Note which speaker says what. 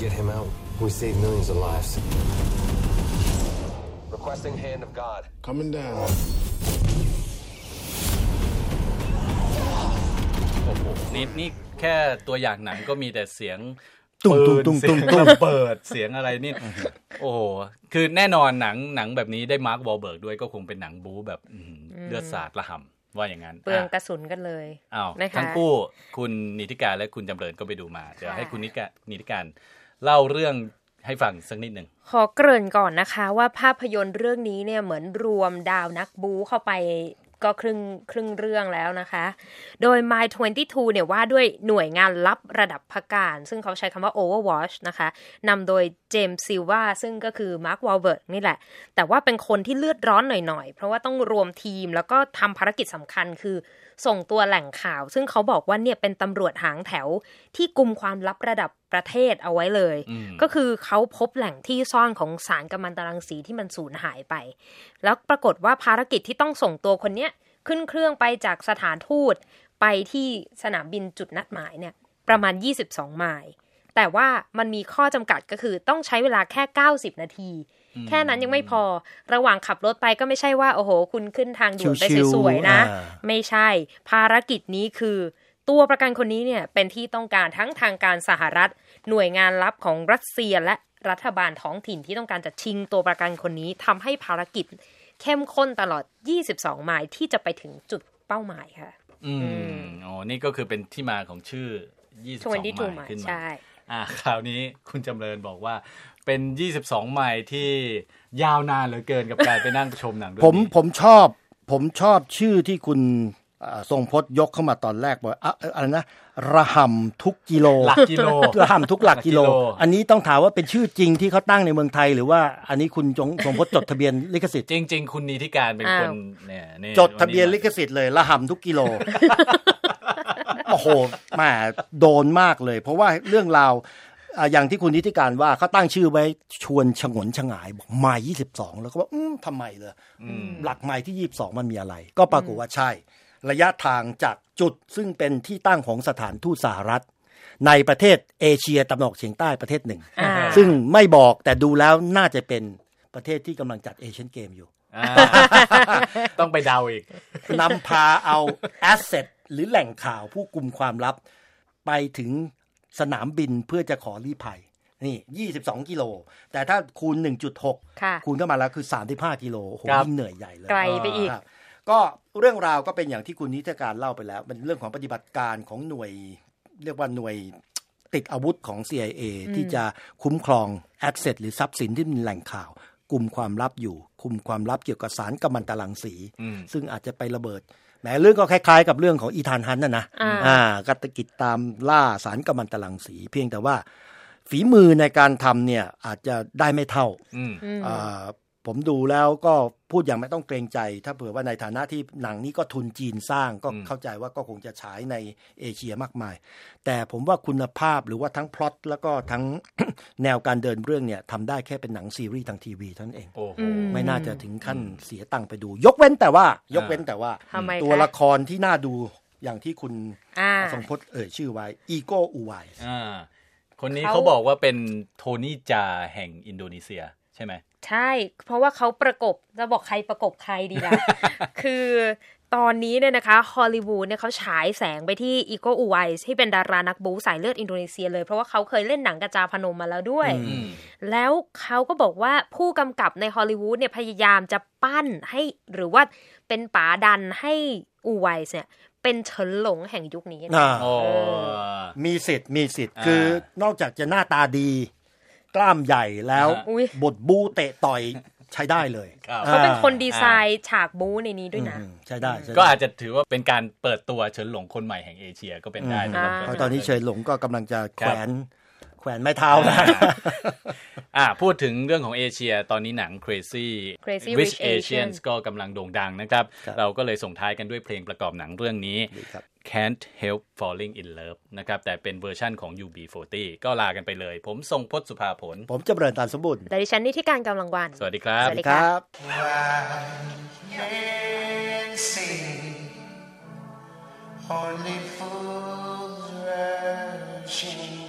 Speaker 1: get him out, we save millions of lives.
Speaker 2: Requesting hand of God.
Speaker 3: Coming down.
Speaker 4: โอ้โหนี่นี่แค่ตัวอย่างหนังก็มีแต่เสียง
Speaker 5: ตุ้ง
Speaker 4: ปื
Speaker 5: ตุ้ง
Speaker 4: น
Speaker 5: ตุ้ง
Speaker 4: เสี
Speaker 5: ตุ้
Speaker 4: ย
Speaker 5: ง
Speaker 4: ง
Speaker 5: ตุ้ง
Speaker 4: ระเบิดเสียงอะไรนี่โอ้โหคือแน่นอนหนังหนังแบบนี้ได้มาร์ควอลเบิร์กด้วยก็คงเป็นหนังบู๊แบบอื้อหือเลือดสาดระห่ำว่าอย่างนั้น
Speaker 6: เปลืองก
Speaker 4: อะ
Speaker 6: ระสุนกันเลย
Speaker 4: อ้าว
Speaker 6: นะคะ
Speaker 4: ทั้งคู่คุณนิติการและคุณจำเริญก็ไปดูมา เดี๋ยวให้คุณนิติการนิติการ เล่าเรื่องให้ฟังสักนิดหนึ่ง
Speaker 6: ขอเกริ่นก่อนนะคะว่าภาพยนตร์เรื่องนี้เนี่ยเหมือนรวมดาวนักบูเข้าไปก็ครึ่งครึ่งเรื่องแล้วนะคะ โดย My 22 เนี่ยว่าด้วยหน่วยงานลับระดับพักการ ซึ่งเขาใช้คำว่า Overwatch นะคะนำโดยเจมส์ซิลวาซึ่งก็คือมาร์ควอลเบิร์กนี่แหละ แต่ว่าเป็นคนที่เลือดร้อนหน่อยๆ เพราะว่าต้องรวมทีมแล้วก็ทำภารกิจสำคัญคือส่งตัวแหล่งข่าว ซึ่งเขาบอกว่าเนี่ยเป็นตำรวจหางแถวที่กลุ่มความลับระดับ ประเทศเอาไว้เลย
Speaker 4: อืม
Speaker 6: ก็คือเขาพบแหล่งที่ซ่อนของสารกัมมันตรังสีที่มันสูญหายไป แล้วปรากฏว่าภารกิจที่ต้องส่งตัวคนเนี้ยขึ้นเครื่องไปจากสถานทูตไปที่สนามบินจุดนัดหมายเนี่ยประมาณ 22 ไมล์แต่ว่ามันมีข้อจำกัดก็คือต้องใช้เวลาแค่ 90 นาที แค่นั้นยังไม่พอระหว่างขับรถไปก็ไม่ใช่ว่า โอ้โห คุณขึ้นทางด่วนไป
Speaker 5: ชิวๆ
Speaker 6: สวยๆนะ
Speaker 5: อ่า
Speaker 6: ไม่ใช่ ภารกิจนี้คือ ตัวประกันคนนี้เนี่ยเป็นที่ต้องการทั้งทางการสหรัฐ หน่วยงานลับของรัสเซียและรัฐบาลท้องถิ่นที่ต้องการจะชิงตัวประกันคนนี้ทำให้ภารกิจเข้มข้นตลอด 22 ไมล์ที่จะไปถึงจุดเป้าหมายค่ะ
Speaker 4: อืมอ๋อ นี่ก็คือเป็นที่มาของชื่อ 22
Speaker 6: 22
Speaker 4: ไมล์ขึ้น
Speaker 6: ใช่
Speaker 4: มาอ่า คราวนี้คุณจำเริญบอกว่าเป็น 22 ไมล์ที่ยาวนานเหลือเกินกับการไปนั่งชมหนังเรื่อง
Speaker 5: ผม
Speaker 4: นี้
Speaker 5: ผมชอบ ผมชอบชื่อที่คุณอ่า ทรงพจน์ยกเข้ามาตอนแรกบอกอะเอ่ออะไรนะระห่ำทุกกิโล
Speaker 4: หลักกิโล
Speaker 5: ระห่ำทุกหลักกิโล
Speaker 4: หลักกิโล
Speaker 5: อันนี้ต้องถามว่าเป็นชื่อจริงที่เขาตั้งในเมืองไทย หรือว่าอันนี้คุณจงทรงพจน์จดทะเบียนลิขสิทธิ์
Speaker 4: จริง ๆ คุณนีทิการเป็นคน
Speaker 6: อ้าว
Speaker 4: เนี่ยนี่
Speaker 5: จดทะเบียน
Speaker 4: วั
Speaker 5: ลิขสิทธิ์เลยระห่ำทุกกิโลโอ้โหแหมาโดนมากเลย เพราะว่าเรื่องราวอ่าอย่างที่คุณนิติการว่าเขาตั้งชื่อไว้ชวนฉงนฉงายบอกไม้ยี่สิบสองแล้วก็ว่าอืมทำไมเลยหลักไม้ที่ยี่สิบสองมันมีอะไร ก็ปรากฏว่าใช่ ระยะทางจากจุดซึ่งเป็นที่ตั้งของสถานทูตสหรัฐ ในประเทศเอเชียตะวันออกเฉียงใต้ประเทศหนึ่ง
Speaker 6: อ่า
Speaker 5: ซึ่งไม่บอกแต่ดูแล้วน่าจะเป็นประเทศที่กำลังจัดเอเชียนเกมอยู่
Speaker 4: อ่าต้องไปเดาอีก
Speaker 5: นำพาเอาแอสเซทหรือแหล่งข่าวผู้กลุ่มความลับ ไปถึงสนามบินเพื่อจะขอรีภัยนี่22 กิโล แต่ถ้าคูณ 1.6
Speaker 6: ค่ะ
Speaker 5: คูณเข้ามาแล้วคือ 35 กิโลโอ้โห
Speaker 4: ครับ
Speaker 5: ยิ่งเหนื่อยใหญ่เลย
Speaker 6: ไกลไปอีก
Speaker 5: ครับ ก็เรื่องราวก็เป็นอย่างที่คุณนิติการเล่าไปแล้วเป็นเรื่องของปฏิบัติการของหน่วย เรียกว่าหน่วยติดอาวุธของ CIA ที่จะคุ้มครองแอสเซทหรือทรัพย์สินที่เป็นแหล่งข่าวกลุ่มความลับอยู่คุมความลับเกี่ยวกับสารกัมมันตรังสี
Speaker 4: อืม
Speaker 5: ซึ่งอาจจะไประเบิดแหมเรื่องก็คล้ายๆ กับเรื่องของอีธานฮันต์นะนะ
Speaker 6: อ่า
Speaker 5: อ่ากตกิจตามล่าสารกัมมันตรังสี เพียงแต่ว่าฝีมือในการทำเนี่ยอาจจะได้ไม่เท่า
Speaker 4: อืม
Speaker 5: อ่า ผมดูแล้วก็พูดอย่างไม่ต้องเกรงใจ ถ้าเผื่อว่าในฐานะที่หนังนี้ก็ทุนจีนสร้างก็
Speaker 4: อืม
Speaker 5: เข้าใจว่าก็คงจะฉายในเอเชียมากมาย แต่ผมว่าคุณภาพหรือว่าทั้งพล็อตแล้วก็ทั้งแนวการเดินเรื่องเนี่ยทำได้แค่เป็นหนังซีรีส์ทางทีวีเท่านั้นเอง
Speaker 4: โอ้โห
Speaker 6: อืม
Speaker 5: ไม่น่าจะถึงขั้นเสียตังค์ไปดู ยกเว้นแต่ว่ายกเว้นแต่ว่า
Speaker 6: ทำไม
Speaker 5: ตัว
Speaker 6: คะ
Speaker 5: ละครที่น่าดูอย่างที่คุณ
Speaker 6: อ่า
Speaker 5: ทรงพจน์เอ่ยชื่อไว้อีโกอูไว
Speaker 4: อ่าคนนี้
Speaker 6: เขา
Speaker 4: เขาบอกว่าเป็นโทนี่จาแห่งอินโดนีเซียใช่ไหม
Speaker 6: ใช่ เพราะว่าเขาประกบจะบอกใครประกบใครดีล่ะ คือตอนนี้เนี่ยนะคะฮอลลีวูดเนี่ยเขาฉายแสงไปที่อีโกอูไวที่เป็นดารานักบูสายเลือดอินโดนีเซียเลย เพราะว่าเขาเคยเล่นหนังกระจาพนมมาแล้วด้วย
Speaker 4: อืม
Speaker 6: แล้วเขาก็บอกว่าผู้กำกับในฮอลลีวูดเนี่ยพยายามจะปั้นให้หรือว่าเป็นป๋าดันให้อูไวส์เนี่ยเป็นเฉินหลงแห่งยุคนี้
Speaker 5: อ่า
Speaker 4: โอ้
Speaker 5: มีสิทธิ์มีสิทธิ์
Speaker 4: อ่า
Speaker 5: คือนอกจากจะหน้าตาดี กล้ามใหญ่แล้ว
Speaker 6: อุ๊ย
Speaker 5: บทบูเตะต่อยใช้ได้เลย
Speaker 4: ครับ
Speaker 6: เขาเป็นคนดี
Speaker 4: อ่า
Speaker 6: ไซน์ฉากบูในนี้ด้วยนะ
Speaker 5: อืมใช้ได้ใช้ได้
Speaker 4: ก็อาจจะถือว่าเป็นการเปิดตัวเฉินหลงคนใหม่แห่งเอเชียก็เป็นได้
Speaker 5: อืม
Speaker 4: สำหรับ
Speaker 6: อ่า
Speaker 5: เพราะตอนนี้เฉยหลงก็กำลังจะแข
Speaker 4: ครั
Speaker 5: ว
Speaker 4: บ
Speaker 5: นแขวนไม้เท้านะ
Speaker 4: อ่าพูดถึงเรื่องของเอเชียตอนนี้หนัง Crazy
Speaker 6: Crazy
Speaker 4: Rich
Speaker 6: Rich
Speaker 4: Asians
Speaker 6: Asians
Speaker 4: ก็กำลังโด่งดังนะครับ
Speaker 5: ครับ
Speaker 4: เราก็เลยส่งท้ายกันด้วยเพลงประกอบหนังเรื่องนี้
Speaker 5: ดีครับ
Speaker 4: Can't Help Falling in Love นะครับ แต่เป็นเวอร์ชั่นของ UB40 ก็ลากันไปเลย ผมทรงพจน์สุภาผล
Speaker 5: ผมจะเบริญตามสมบูรณ์
Speaker 6: แต่ดิฉันนี่ที่การกำลังวัน
Speaker 4: สวัสดีครับ
Speaker 6: สวัสดี
Speaker 5: ครับ
Speaker 7: can see only fools rushing